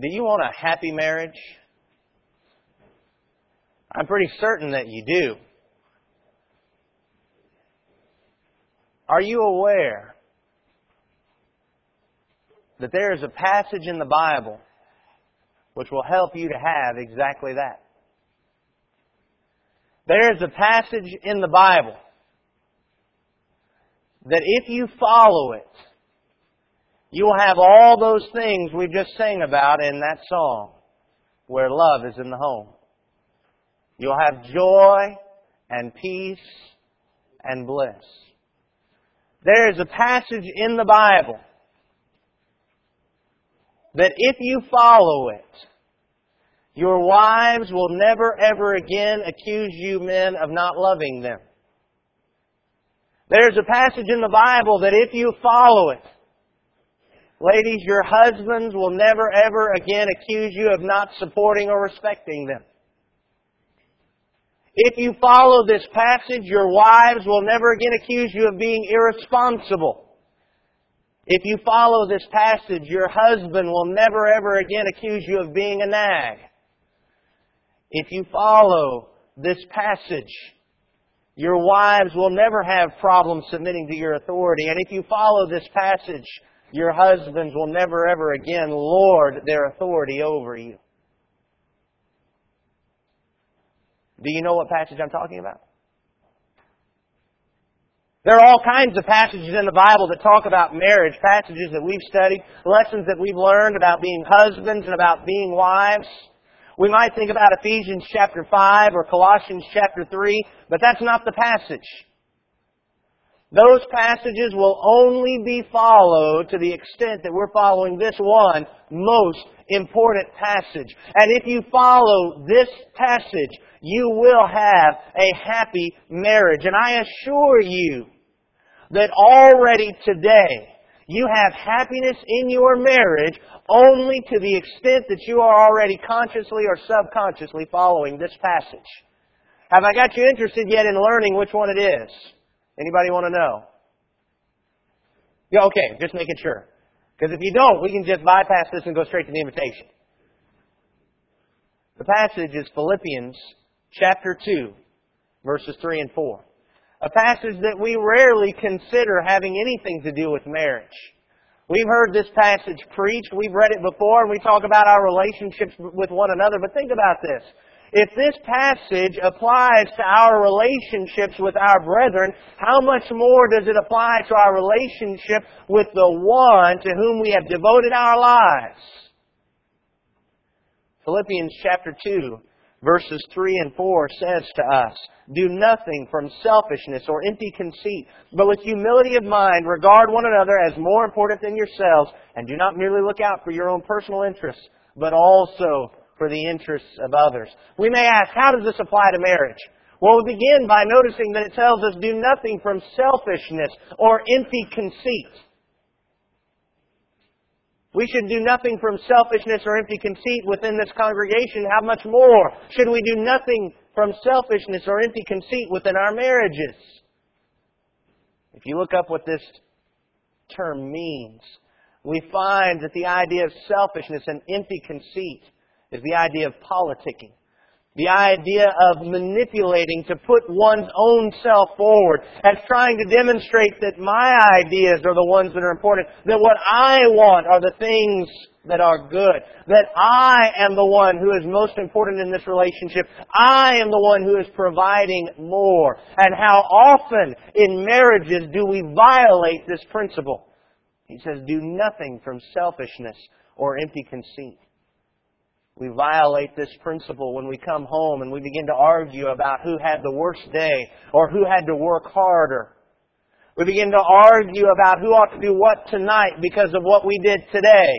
Do you want a happy marriage? I'm pretty certain that you do. Are you aware that there is a passage in the Bible which will help you to have exactly that? There is a passage in the Bible that if you follow it, you will have all those things we just sang about in that song, where love is in the home. You'll have joy and peace and bliss. There is a passage in the Bible that if you follow it, your wives will never ever again accuse you men of not loving them. There's a passage in the Bible that if you follow it, ladies, your husbands will never ever again accuse you of not supporting or respecting them. If you follow this passage, your wives will never again accuse you of being irresponsible. If you follow this passage, your husband will never ever again accuse you of being a nag. If you follow this passage, your wives will never have problems submitting to your authority. And if you follow this passage, your husbands will never ever again lord their authority over you. Do you know what passage I'm talking about? There are all kinds of passages in the Bible that talk about marriage, passages that we've studied, lessons that we've learned about being husbands and about being wives. We might think about Ephesians chapter 5 or Colossians chapter 3, but that's not the passage. Those passages will only be followed to the extent that we're following this one most important passage. And if you follow this passage, you will have a happy marriage. And I assure you that already today, you have happiness in your marriage only to the extent that you are already consciously or subconsciously following this passage. Have I got you interested yet in learning which one it is? Anybody want to know? Yeah, okay, just making sure. Because if you don't, we can just bypass this and go straight to the invitation. The passage is Philippians chapter 2, verses 3 and 4 a passage that we rarely consider having anything to do with marriage. We've heard this passage preached, we've read it before, and we talk about our relationships with one another, but think about this. If this passage applies to our relationships with our brethren, how much more does it apply to our relationship with the one to whom we have devoted our lives? Philippians chapter 2 verses 3 and 4 says to us, Do nothing from selfishness or empty conceit, but with humility of mind regard one another as more important than yourselves, and do not merely look out for your own personal interests, but also for the interests of others. We may ask, how does this apply to marriage? Well, we begin by noticing that it tells us do nothing from selfishness or empty conceit. We should do nothing from selfishness or empty conceit within this congregation. How much more should we do nothing from selfishness or empty conceit within our marriages? If you look up what this term means, we find that the idea of selfishness and empty conceit is the idea of politicking. The idea of manipulating to put one's own self forward as trying to demonstrate that my ideas are the ones that are important, that what I want are the things that are good, that I am the one who is most important in this relationship. I am the one who is providing more. And how often in marriages do we violate this principle? He says, do nothing from selfishness or empty conceit. We violate this principle when we come home and we begin to argue about who had the worst day or who had to work harder. We begin to argue about who ought to do what tonight because of what we did today.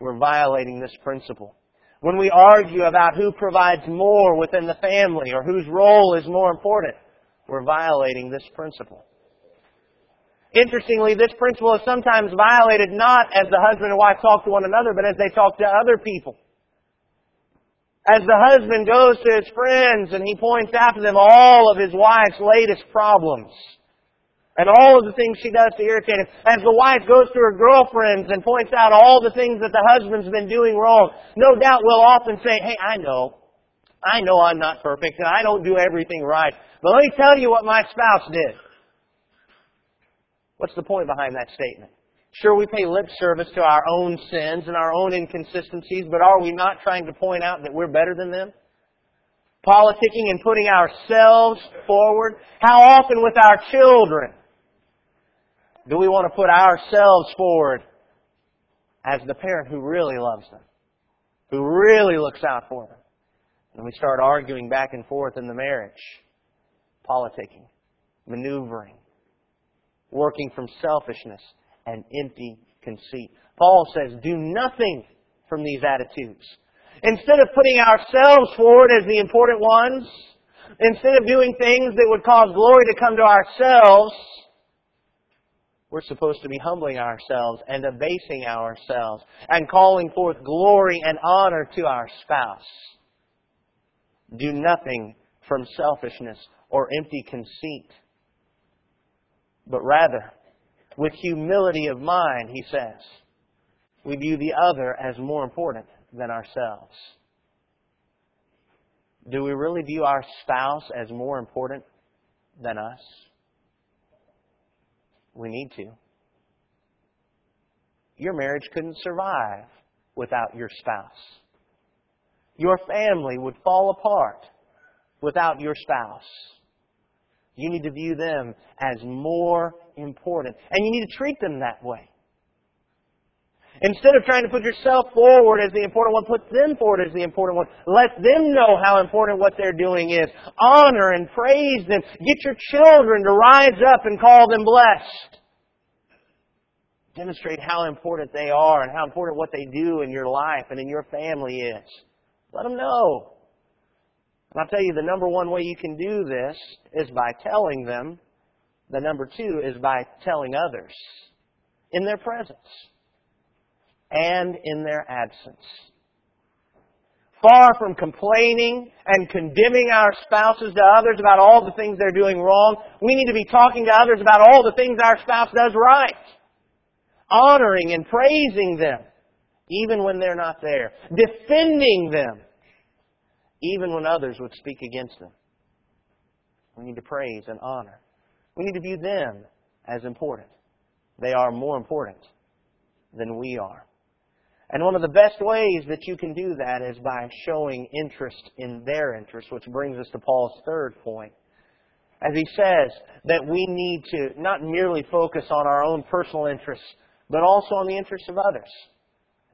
We're violating this principle. When we argue about who provides more within the family or whose role is more important, we're violating this principle. Interestingly, this principle is sometimes violated not as the husband and wife talk to one another, but as they talk to other people. As the husband goes to his friends and he points out to them all of his wife's latest problems. and all of the things she does to irritate him. As the wife goes to her girlfriends and points out all the things that the husband's been doing wrong, no doubt we'll often say, hey, I know. I know I'm not perfect and I don't do everything right. But let me tell you what my spouse did. What's the point behind that statement? Sure, we pay lip service to our own sins and our own inconsistencies, but are we not trying to point out that we're better than them? Politicking and putting ourselves forward. How often with our children do we want to put ourselves forward as the parent who really loves them, who really looks out for them? And we start arguing back and forth in the marriage, politicking, maneuvering, working from selfishness and empty conceit. Paul says, do nothing from these attitudes. Instead of putting ourselves forward as the important ones, instead of doing things that would cause glory to come to ourselves, we're supposed to be humbling ourselves and abasing ourselves and calling forth glory and honor to our spouse. Do nothing from selfishness or empty conceit, but rather, with humility of mind, he says, we view the other as more important than ourselves. Do we really view our spouse as more important than us? We need to. Your marriage couldn't survive without your spouse. Your family would fall apart without your spouse. You need to view them as more important. And you need to treat them that way. Instead of trying to put yourself forward as the important one, put them forward as the important one. Let them know how important what they're doing is. Honor and praise them. Get your children to rise up and call them blessed. Demonstrate how important they are and how important what they do in your life and in your family is. Let them know. And I'll tell you the number one way you can do this is by telling them. The number two is by telling others in their presence and in their absence. Far from complaining and condemning our spouses to others about all the things they're doing wrong, we need to be talking to others about all the things our spouse does right. Honoring and praising them, even when they're not there. Defending them, even when others would speak against them. We need to praise and honor. We need to view them as important. They are more important than we are. And one of the best ways that you can do that is by showing interest in their interest, which brings us to Paul's third point. As he says that we need to not merely focus on our own personal interests, but also on the interests of others.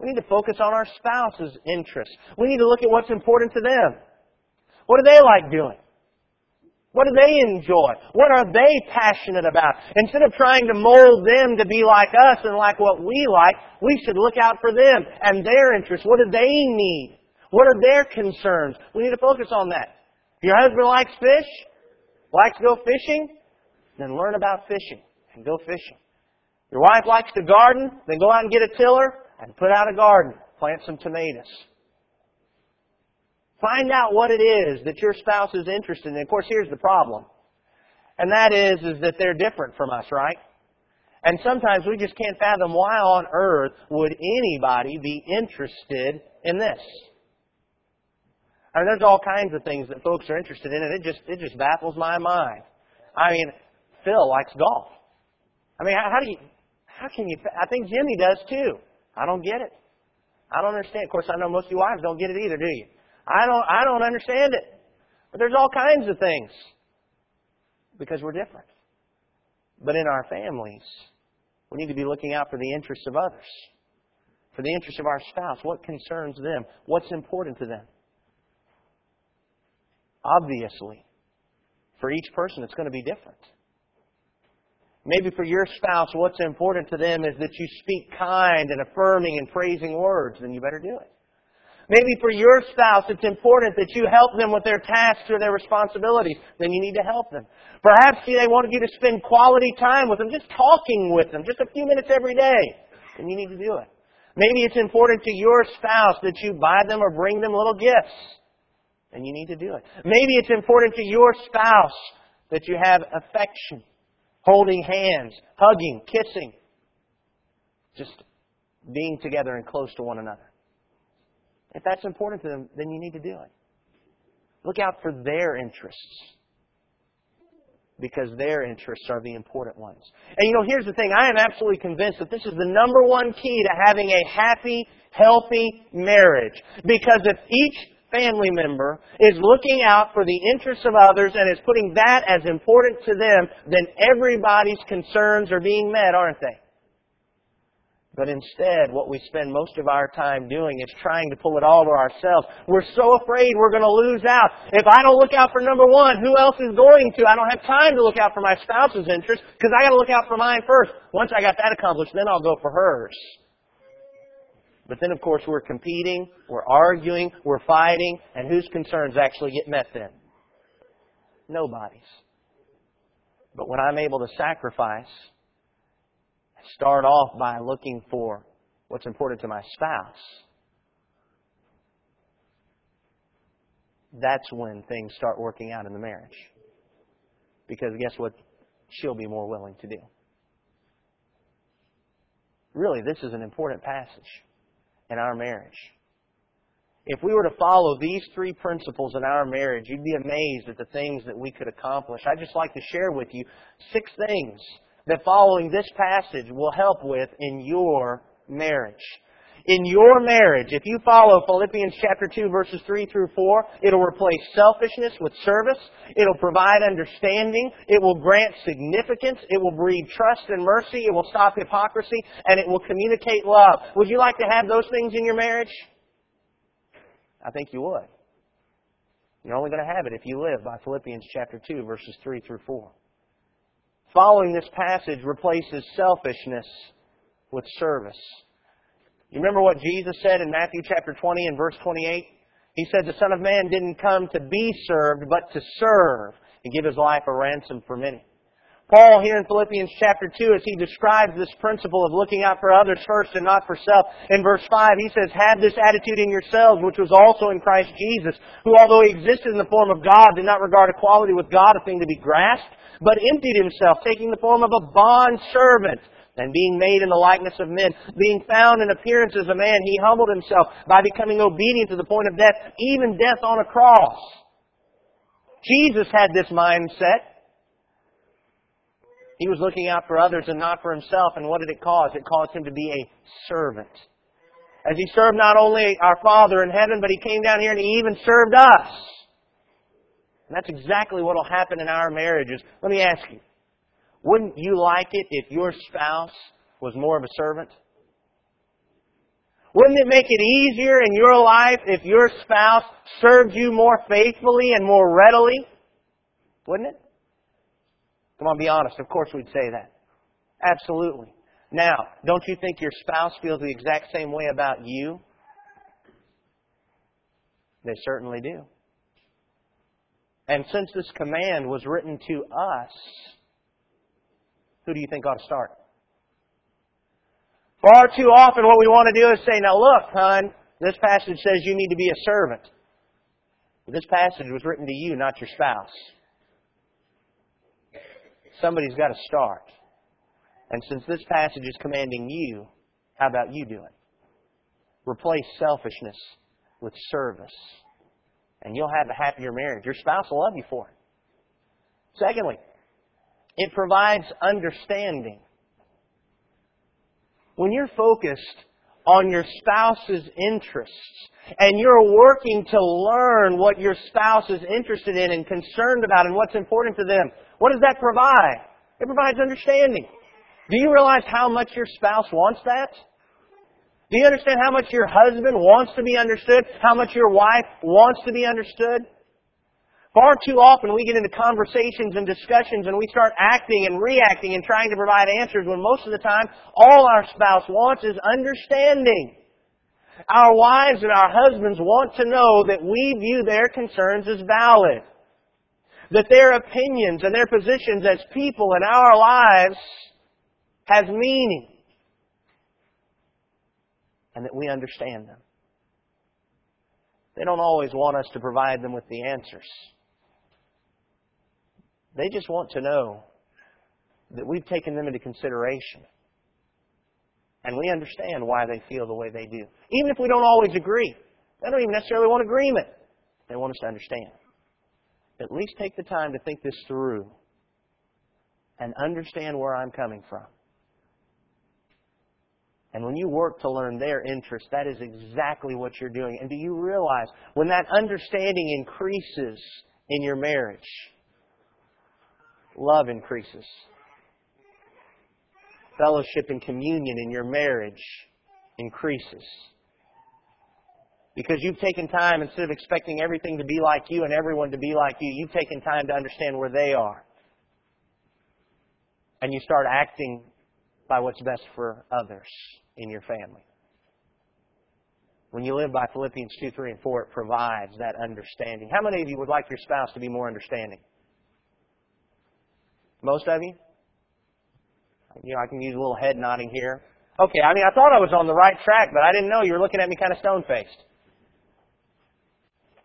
We need to focus on our spouse's interests. We need to look at what's important to them. What do they like doing? What do they enjoy? What are they passionate about? Instead of trying to mold them to be like us and like what we like, we should look out for them and their interests. What do they need? What are their concerns? We need to focus on that. If your husband likes fish, likes to go fishing, then learn about fishing and go fishing. Your wife likes to garden, then go out and get a tiller and put out a garden. Plant some tomatoes. Find out what it is that your spouse is interested in. Of course, here's the problem. And that is, is that they're different from us, right? And sometimes we just can't fathom why on earth would anybody be interested in this. I mean, there's all kinds of things that folks are interested in, and it just it just baffles my mind. I mean, Phil likes golf. I mean, how, how do you? How can you? I think Jimmy does too. I don't get it. I don't understand. Of course, I know most of you wives don't get it either, do you? I don't, I don't understand it. But there's all kinds of things. Because we're different. But in our families, we need to be looking out for the interests of others. For the interests of our spouse. What concerns them? What's important to them? Obviously, for each person, it's going to be different. Maybe for your spouse, what's important to them is that you speak kind and affirming and praising words, then you better do it. Maybe for your spouse, it's important that you help them with their tasks or their responsibilities. Then you need to help them. Perhaps they want you to spend quality time with them, just talking with them, just a few minutes every day. Then you need to do it. Maybe it's important to your spouse that you buy them or bring them little gifts. Then you need to do it. Maybe it's important to your spouse that you have affection holding hands, hugging, kissing, just being together and close to one another. If that's important to them, then you need to do it. Look out for their interests because their interests are the important ones. And you know, here's the thing. I am absolutely convinced that this is the number one key to having a happy, healthy marriage. Because if each family member is looking out for the interests of others and is putting that as important to them, then everybody's concerns are being met, aren't they? But instead, what we spend most of our time doing is trying to pull it all to ourselves. We're so afraid we're going to lose out. If I don't look out for number one, who else is going to? I don't have time to look out for my spouse's interest because I got to look out for mine first. Once I got that accomplished, then I'll go for hers. But then, of course, we're competing, we're arguing, we're fighting, and whose concerns actually get met then? Nobody's. But when I'm able to sacrifice, start off by looking for what's important to my spouse, that's when things start working out in the marriage. Because guess what? She'll be more willing to do. Really, this is an important passage in our marriage. If we were to follow these three principles in our marriage, you'd be amazed at the things that we could accomplish. I'd just like to share with you six things that following this passage will help with in your marriage. In your marriage, if you follow Philippians chapter 2 verses 3 through 4, it'll replace selfishness with service. It'll provide understanding. It will grant significance. It will breed trust and mercy. It will stop hypocrisy. And it will communicate love. Would you like to have those things in your marriage? I think you would. You're only going to have it if you live by Philippians chapter 2 verses 3 through 4 following this passage replaces selfishness with service. You remember what Jesus said in Matthew chapter 20 and verse 28? He said, The Son of Man didn't come to be served, but to serve and give his life a ransom for many. Paul here in Philippians chapter 2, as he describes this principle of looking out for others first and not for self, in verse 5 he says, Have this attitude in yourselves, which was also in Christ Jesus, who although he existed in the form of God, did not regard equality with God a thing to be grasped, but emptied himself, taking the form of a bond servant. And being made in the likeness of men, being found in appearance as a man, he humbled himself by becoming obedient to the point of death, even death on a cross. Jesus had this mindset. He was looking out for others and not for himself. And what did it cause? It caused him to be a servant. As he served not only our Father in heaven, but he came down here and he even served us. And that's exactly what will happen in our marriages. Let me ask you, wouldn't you like it if your spouse was more of a servant? Wouldn't it make it easier in your life if your spouse served you more faithfully and more readily? Wouldn't it? Come on, be honest. Of course we'd say that. Absolutely. Now, don't you think your spouse feels the exact same way about you? They certainly do. And since this command was written to us, who do you think ought to start? Far too often what we want to do is say, now look, hon, this passage says you need to be a servant. This passage was written to you, not your spouse. Somebody's got to start. And since this passage is commanding you, how about you do it? Replace selfishness with service and you'll have a happier marriage. Your spouse will love you for it. Secondly, it provides understanding. When you're focused on your spouse's interests and you're working to learn what your spouse is interested in and concerned about and what's important to them, what does that provide? It provides understanding. Do you realize how much your spouse wants that? Do you understand how much your husband wants to be understood? How much your wife wants to be understood? Far too often we get into conversations and discussions and we start acting and reacting and trying to provide answers when most of the time all our spouse wants is understanding. Our wives and our husbands want to know that we view their concerns as valid. That their opinions and their positions as people in our lives has meaning and that we understand them. They don't always want us to provide them with the answers. They just want to know that we've taken them into consideration. And we understand why they feel the way they do. Even if we don't always agree. They don't even necessarily want agreement. They want us to understand. At least take the time to think this through and understand where I'm coming from. And when you work to learn their interest, that is exactly what you're doing. And do you realize when that understanding increases in your marriage, love increases? Fellowship and communion in your marriage increases. Because you've taken time, instead of expecting everything to be like you and everyone to be like you, you've taken time to understand where they are. And you start acting by what's best for others in your family. When you live by Philippians 2, 3, and 4, it provides that understanding. How many of you would like your spouse to be more understanding? Most of you? You know, I can use a little head nodding here. Okay, I mean, I thought I was on the right track, but I didn't know you were looking at me kind of stone faced.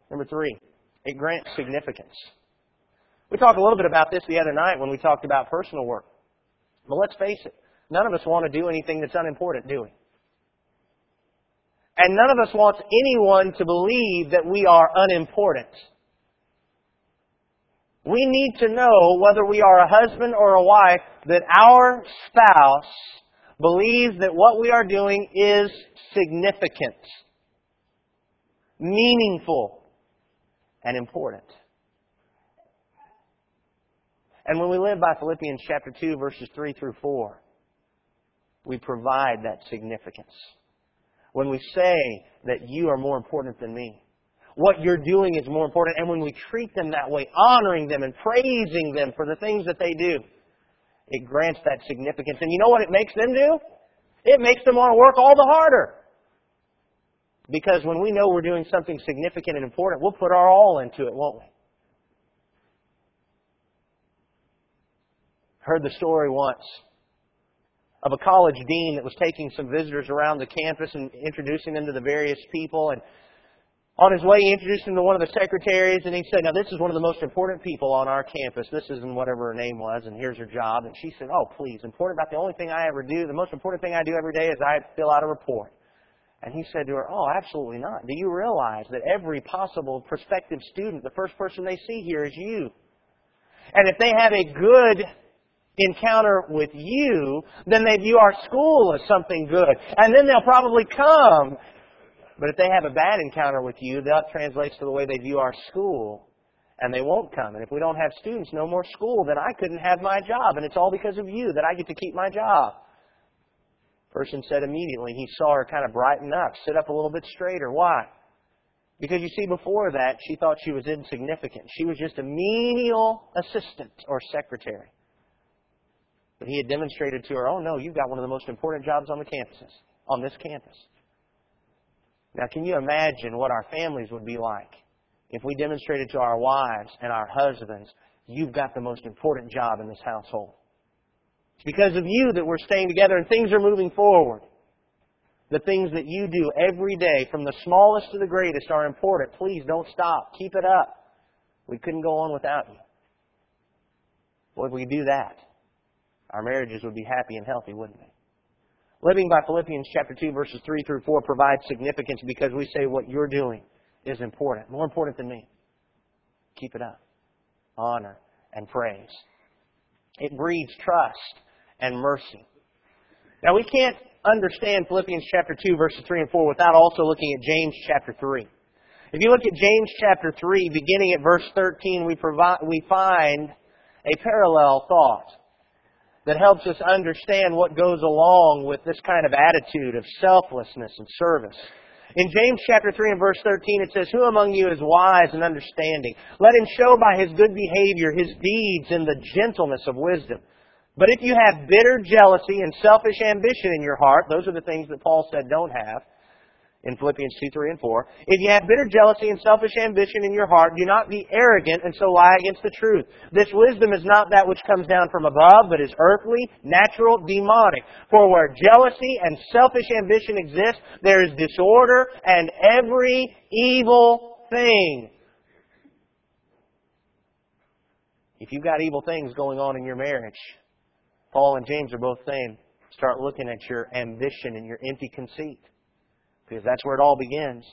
Number three, it grants significance. We talked a little bit about this the other night when we talked about personal work. But let's face it, none of us want to do anything that's unimportant, do we? And none of us wants anyone to believe that we are unimportant. We need to know whether we are a husband or a wife that our spouse believes that what we are doing is significant, meaningful, and important. And when we live by Philippians chapter 2 verses 3 through 4, we provide that significance. When we say that you are more important than me, what you're doing is more important, and when we treat them that way, honoring them and praising them for the things that they do, it grants that significance. And you know what it makes them do? It makes them want to work all the harder. Because when we know we're doing something significant and important, we'll put our all into it, won't we? Heard the story once of a college dean that was taking some visitors around the campus and introducing them to the various people. And on his way, he introduced him to one of the secretaries, and he said, "Now this is one of the most important people on our campus. This isn't whatever her name was, and here's her job." And she said, "Oh, please, important about the only thing I ever do. The most important thing I do every day is I fill out a report." And he said to her, Oh, absolutely not. Do you realize that every possible prospective student, the first person they see here is you? And if they have a good encounter with you, then they view our school as something good. And then they'll probably come. But if they have a bad encounter with you, that translates to the way they view our school. And they won't come. And if we don't have students, no more school, then I couldn't have my job. And it's all because of you that I get to keep my job. Person said immediately he saw her kind of brighten up, sit up a little bit straighter. Why? Because you see, before that, she thought she was insignificant. She was just a menial assistant or secretary. But he had demonstrated to her, oh no, you've got one of the most important jobs on the campuses, on this campus. Now, can you imagine what our families would be like if we demonstrated to our wives and our husbands, you've got the most important job in this household? It's because of you that we're staying together and things are moving forward. The things that you do every day, from the smallest to the greatest, are important. Please don't stop. Keep it up. We couldn't go on without you. Well, if we do that, our marriages would be happy and healthy, wouldn't they? Living by Philippians chapter 2 verses 3 through 4 provides significance because we say what you're doing is important, more important than me. Keep it up. Honor and praise. It breeds trust and mercy. Now we can't understand Philippians chapter 2 verses 3 and 4 without also looking at James chapter 3. If you look at James chapter 3, beginning at verse 13, we, provide, we find a parallel thought that helps us understand what goes along with this kind of attitude of selflessness and service. In James chapter 3 and verse 13 it says, Who among you is wise and understanding? Let him show by his good behavior his deeds in the gentleness of wisdom. But if you have bitter jealousy and selfish ambition in your heart, those are the things that Paul said don't have in Philippians 2, 3, and 4. If you have bitter jealousy and selfish ambition in your heart, do not be arrogant and so lie against the truth. This wisdom is not that which comes down from above, but is earthly, natural, demonic. For where jealousy and selfish ambition exist, there is disorder and every evil thing. If you've got evil things going on in your marriage, Paul and James are both saying, start looking at your ambition and your empty conceit. Because that's where it all begins.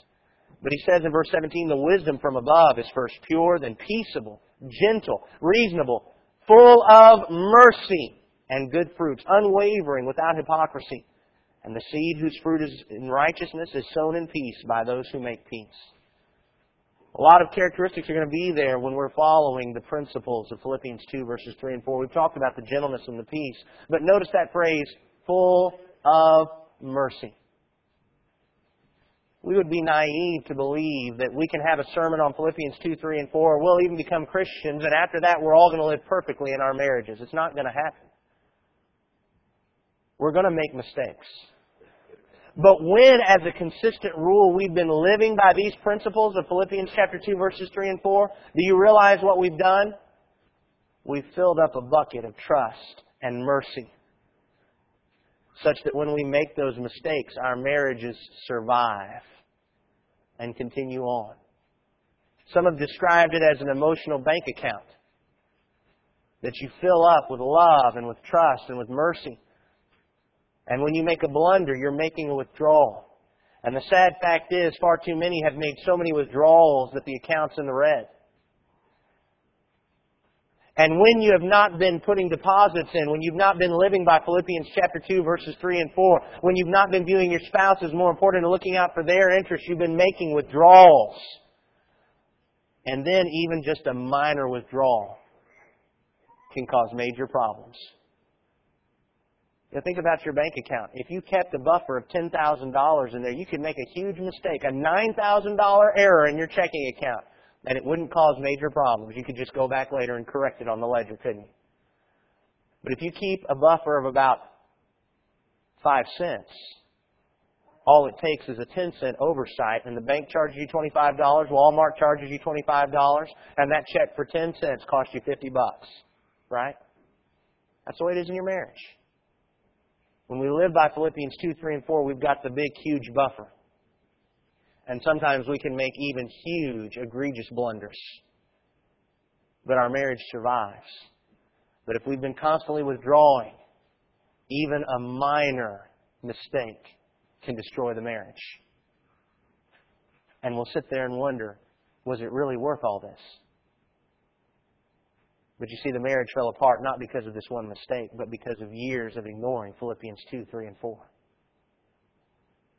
But he says in verse 17, the wisdom from above is first pure, then peaceable, gentle, reasonable, full of mercy and good fruits, unwavering, without hypocrisy. And the seed whose fruit is in righteousness is sown in peace by those who make peace. A lot of characteristics are going to be there when we're following the principles of Philippians 2 verses 3 and 4. We've talked about the gentleness and the peace. But notice that phrase, full of mercy. We would be naive to believe that we can have a sermon on Philippians 2, 3, and 4. We'll even become Christians, and after that, we're all going to live perfectly in our marriages. It's not going to happen. We're going to make mistakes. But when, as a consistent rule, we've been living by these principles of Philippians chapter 2, verses 3 and 4, do you realize what we've done? We've filled up a bucket of trust and mercy such that when we make those mistakes, our marriages survive and continue on. Some have described it as an emotional bank account that you fill up with love and with trust and with mercy. And when you make a blunder, you're making a withdrawal. And the sad fact is, far too many have made so many withdrawals that the account's in the red. And when you have not been putting deposits in, when you've not been living by Philippians chapter 2 verses 3 and 4, when you've not been viewing your spouse as more important and looking out for their interests, you've been making withdrawals. And then even just a minor withdrawal can cause major problems. Now think about your bank account. If you kept a buffer of $10,000 in there, you could make a huge mistake, a $9,000 error in your checking account and it wouldn't cause major problems. You could just go back later and correct it on the ledger, couldn't you? But if you keep a buffer of about five cents, all it takes is a 10 cent oversight, and the bank charges you $25, Walmart charges you $25, and that check for 10 cents costs you 50 bucks. Right? That's the way it is in your marriage. When we live by Philippians 2, 3, and 4, we've got the big, huge buffer. And sometimes we can make even huge, egregious blunders. But our marriage survives. But if we've been constantly withdrawing, even a minor mistake can destroy the marriage. And we'll sit there and wonder, was it really worth all this? But you see, the marriage fell apart not because of this one mistake, but because of years of ignoring Philippians 2, 3, and 4.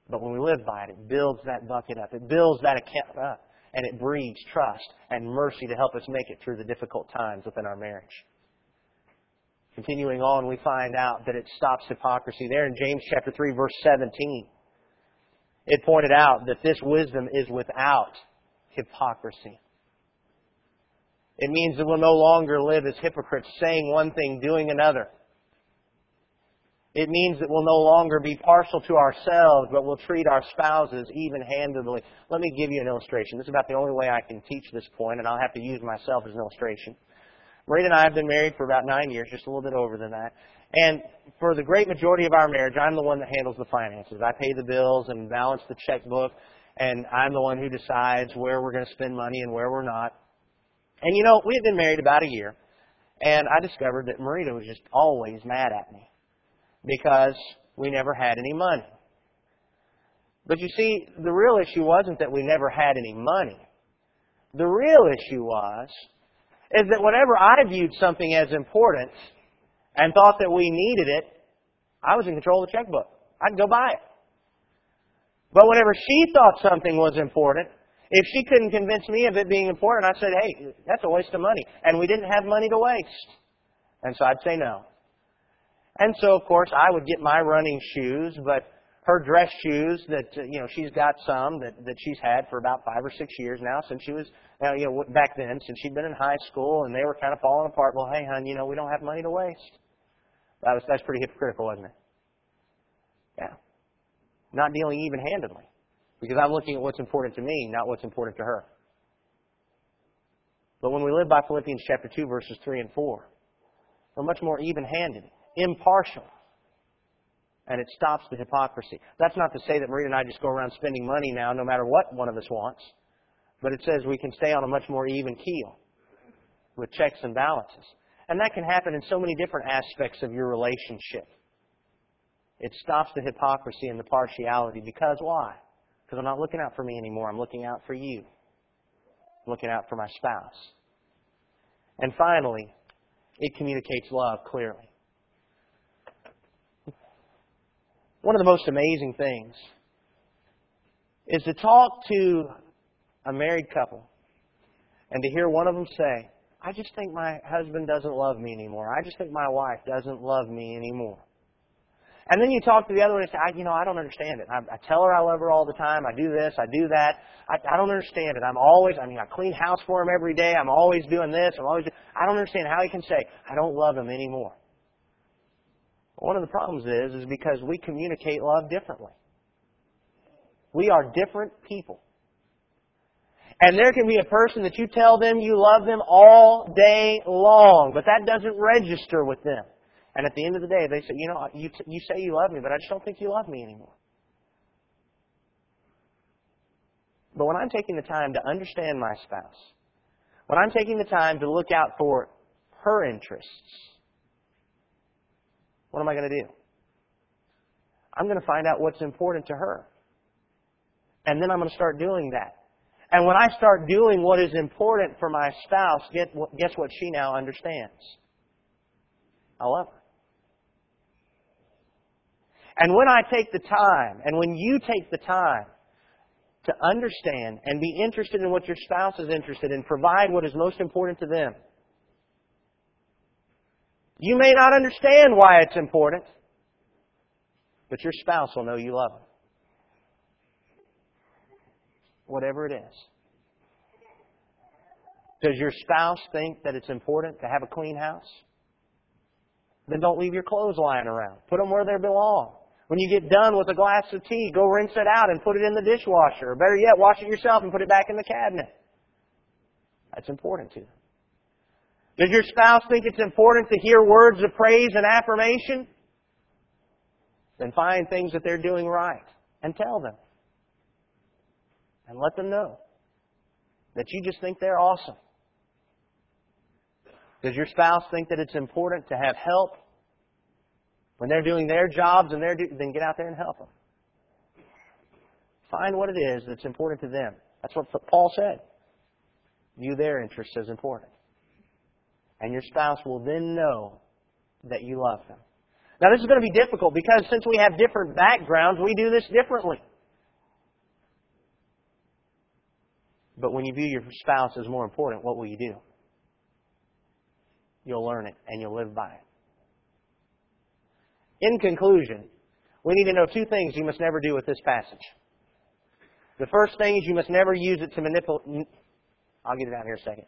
But when we live by it, it builds that bucket up. It builds that account up. And it breeds trust and mercy to help us make it through the difficult times within our marriage. Continuing on, we find out that it stops hypocrisy. There in James chapter 3, verse 17, it pointed out that this wisdom is without hypocrisy. It means that we'll no longer live as hypocrites, saying one thing, doing another. It means that we'll no longer be partial to ourselves, but we'll treat our spouses even-handedly. Let me give you an illustration. This is about the only way I can teach this point, and I'll have to use myself as an illustration. Marie and I have been married for about nine years, just a little bit over than that. And for the great majority of our marriage, I'm the one that handles the finances. I pay the bills and balance the checkbook, and I'm the one who decides where we're going to spend money and where we're not. And you know, we had been married about a year, and I discovered that Marita was just always mad at me because we never had any money. But you see, the real issue wasn't that we never had any money. The real issue was, is that whenever I viewed something as important and thought that we needed it, I was in control of the checkbook. I'd go buy it. But whenever she thought something was important, if she couldn't convince me of it being important, I said, hey, that's a waste of money. And we didn't have money to waste. And so I'd say no. And so, of course, I would get my running shoes, but her dress shoes that uh, you know she's got some that that she's had for about five or six years now since she was uh, you know back then since she'd been in high school and they were kind of falling apart. Well, hey, hon, you know we don't have money to waste. That was that's pretty hypocritical, wasn't it? Yeah, not dealing even-handedly because I'm looking at what's important to me, not what's important to her. But when we live by Philippians chapter two verses three and four, we're much more even-handed impartial. And it stops the hypocrisy. That's not to say that Maria and I just go around spending money now no matter what one of us wants. But it says we can stay on a much more even keel with checks and balances. And that can happen in so many different aspects of your relationship. It stops the hypocrisy and the partiality because why? Because I'm not looking out for me anymore. I'm looking out for you. I'm looking out for my spouse. And finally, it communicates love clearly. One of the most amazing things is to talk to a married couple and to hear one of them say, I just think my husband doesn't love me anymore. I just think my wife doesn't love me anymore. And then you talk to the other one and say, I, you know, I don't understand it. I, I tell her I love her all the time. I do this. I do that. I, I don't understand it. I'm always, I mean, I clean house for him every day. I'm always doing this. I'm always, I don't understand how he can say, I don't love him anymore. One of the problems is, is because we communicate love differently. We are different people. And there can be a person that you tell them you love them all day long, but that doesn't register with them. And at the end of the day, they say, you know, you, you say you love me, but I just don't think you love me anymore. But when I'm taking the time to understand my spouse, when I'm taking the time to look out for her interests, what am I going to do? I'm going to find out what's important to her. And then I'm going to start doing that. And when I start doing what is important for my spouse, guess what she now understands? I love her. And when I take the time, and when you take the time to understand and be interested in what your spouse is interested in, provide what is most important to them. You may not understand why it's important, but your spouse will know you love them. Whatever it is. Does your spouse think that it's important to have a clean house? Then don't leave your clothes lying around. Put them where they belong. When you get done with a glass of tea, go rinse it out and put it in the dishwasher. Or better yet, wash it yourself and put it back in the cabinet. That's important to them. Does your spouse think it's important to hear words of praise and affirmation? Then find things that they're doing right and tell them. And let them know that you just think they're awesome. Does your spouse think that it's important to have help when they're doing their jobs and they're do- then get out there and help them. Find what it is that's important to them. That's what Paul said. View their interests as important. And your spouse will then know that you love them. Now this is going to be difficult because since we have different backgrounds, we do this differently. But when you view your spouse as more important, what will you do? You'll learn it and you'll live by it. In conclusion, we need to know two things you must never do with this passage. The first thing is you must never use it to manipulate. I'll get it out here a second.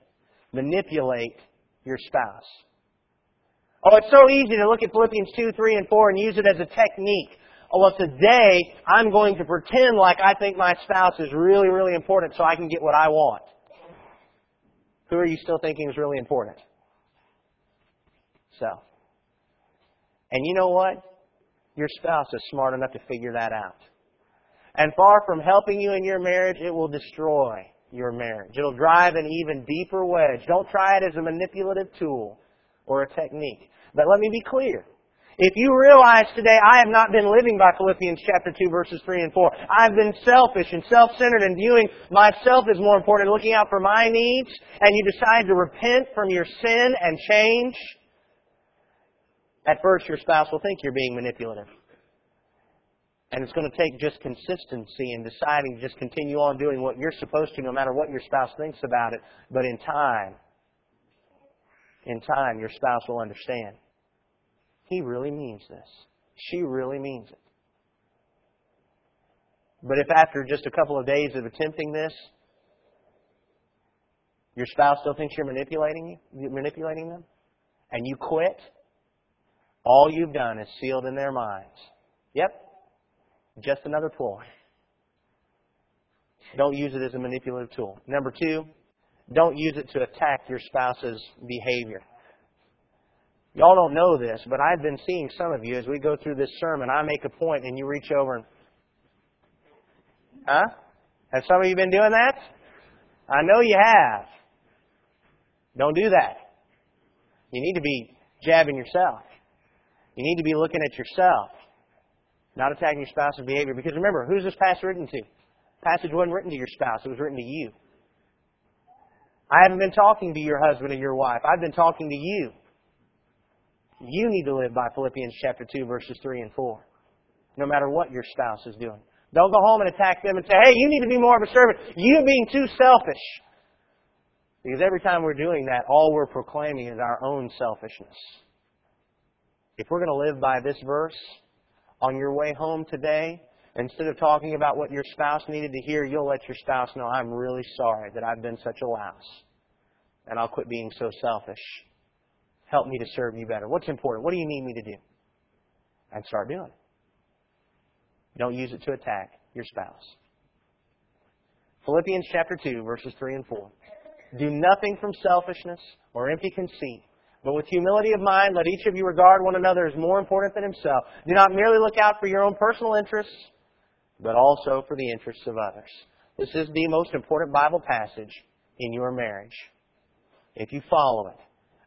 Manipulate your spouse. Oh, it's so easy to look at Philippians 2, 3, and 4 and use it as a technique. Oh, well, today I'm going to pretend like I think my spouse is really, really important so I can get what I want. Who are you still thinking is really important? So. And you know what? Your spouse is smart enough to figure that out. And far from helping you in your marriage, it will destroy your marriage. It'll drive an even deeper wedge. Don't try it as a manipulative tool or a technique. But let me be clear. If you realize today I have not been living by Philippians chapter 2 verses 3 and 4, I've been selfish and self-centered and viewing myself as more important, looking out for my needs, and you decide to repent from your sin and change, at first, your spouse will think you're being manipulative. And it's going to take just consistency in deciding to just continue on doing what you're supposed to, no matter what your spouse thinks about it. But in time, in time, your spouse will understand. He really means this. She really means it. But if after just a couple of days of attempting this, your spouse still thinks you're manipulating you, manipulating them, and you quit, all you've done is sealed in their minds. Yep, just another ploy. Don't use it as a manipulative tool. Number two, don't use it to attack your spouse's behavior. Y'all don't know this, but I've been seeing some of you as we go through this sermon. I make a point and you reach over and, huh? Have some of you been doing that? I know you have. Don't do that. You need to be jabbing yourself. You need to be looking at yourself, not attacking your spouse's behavior. Because remember, who's this passage written to? Passage wasn't written to your spouse, it was written to you. I haven't been talking to your husband and your wife. I've been talking to you. You need to live by Philippians chapter 2, verses 3 and 4. No matter what your spouse is doing. Don't go home and attack them and say, hey, you need to be more of a servant. You're being too selfish. Because every time we're doing that, all we're proclaiming is our own selfishness. If we're going to live by this verse, on your way home today, instead of talking about what your spouse needed to hear, you'll let your spouse know, I'm really sorry that I've been such a louse. And I'll quit being so selfish. Help me to serve you better. What's important? What do you need me to do? And start doing it. Don't use it to attack your spouse. Philippians chapter 2, verses 3 and 4. Do nothing from selfishness or empty conceit, but with humility of mind, let each of you regard one another as more important than himself. Do not merely look out for your own personal interests, but also for the interests of others. This is the most important Bible passage in your marriage. If you follow it,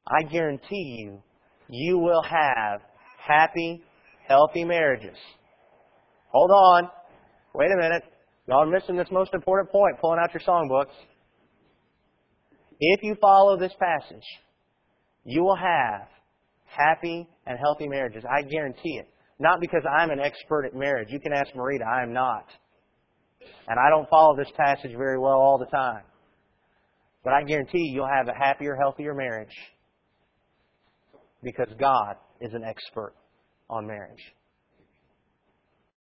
I guarantee you, you will have happy, healthy marriages. Hold on. Wait a minute. Y'all are missing this most important point, pulling out your songbooks. If you follow this passage, you will have happy and healthy marriages. I guarantee it. Not because I'm an expert at marriage. You can ask Marita. I am not. And I don't follow this passage very well all the time. But I guarantee you, you'll have a happier, healthier marriage because God is an expert on marriage.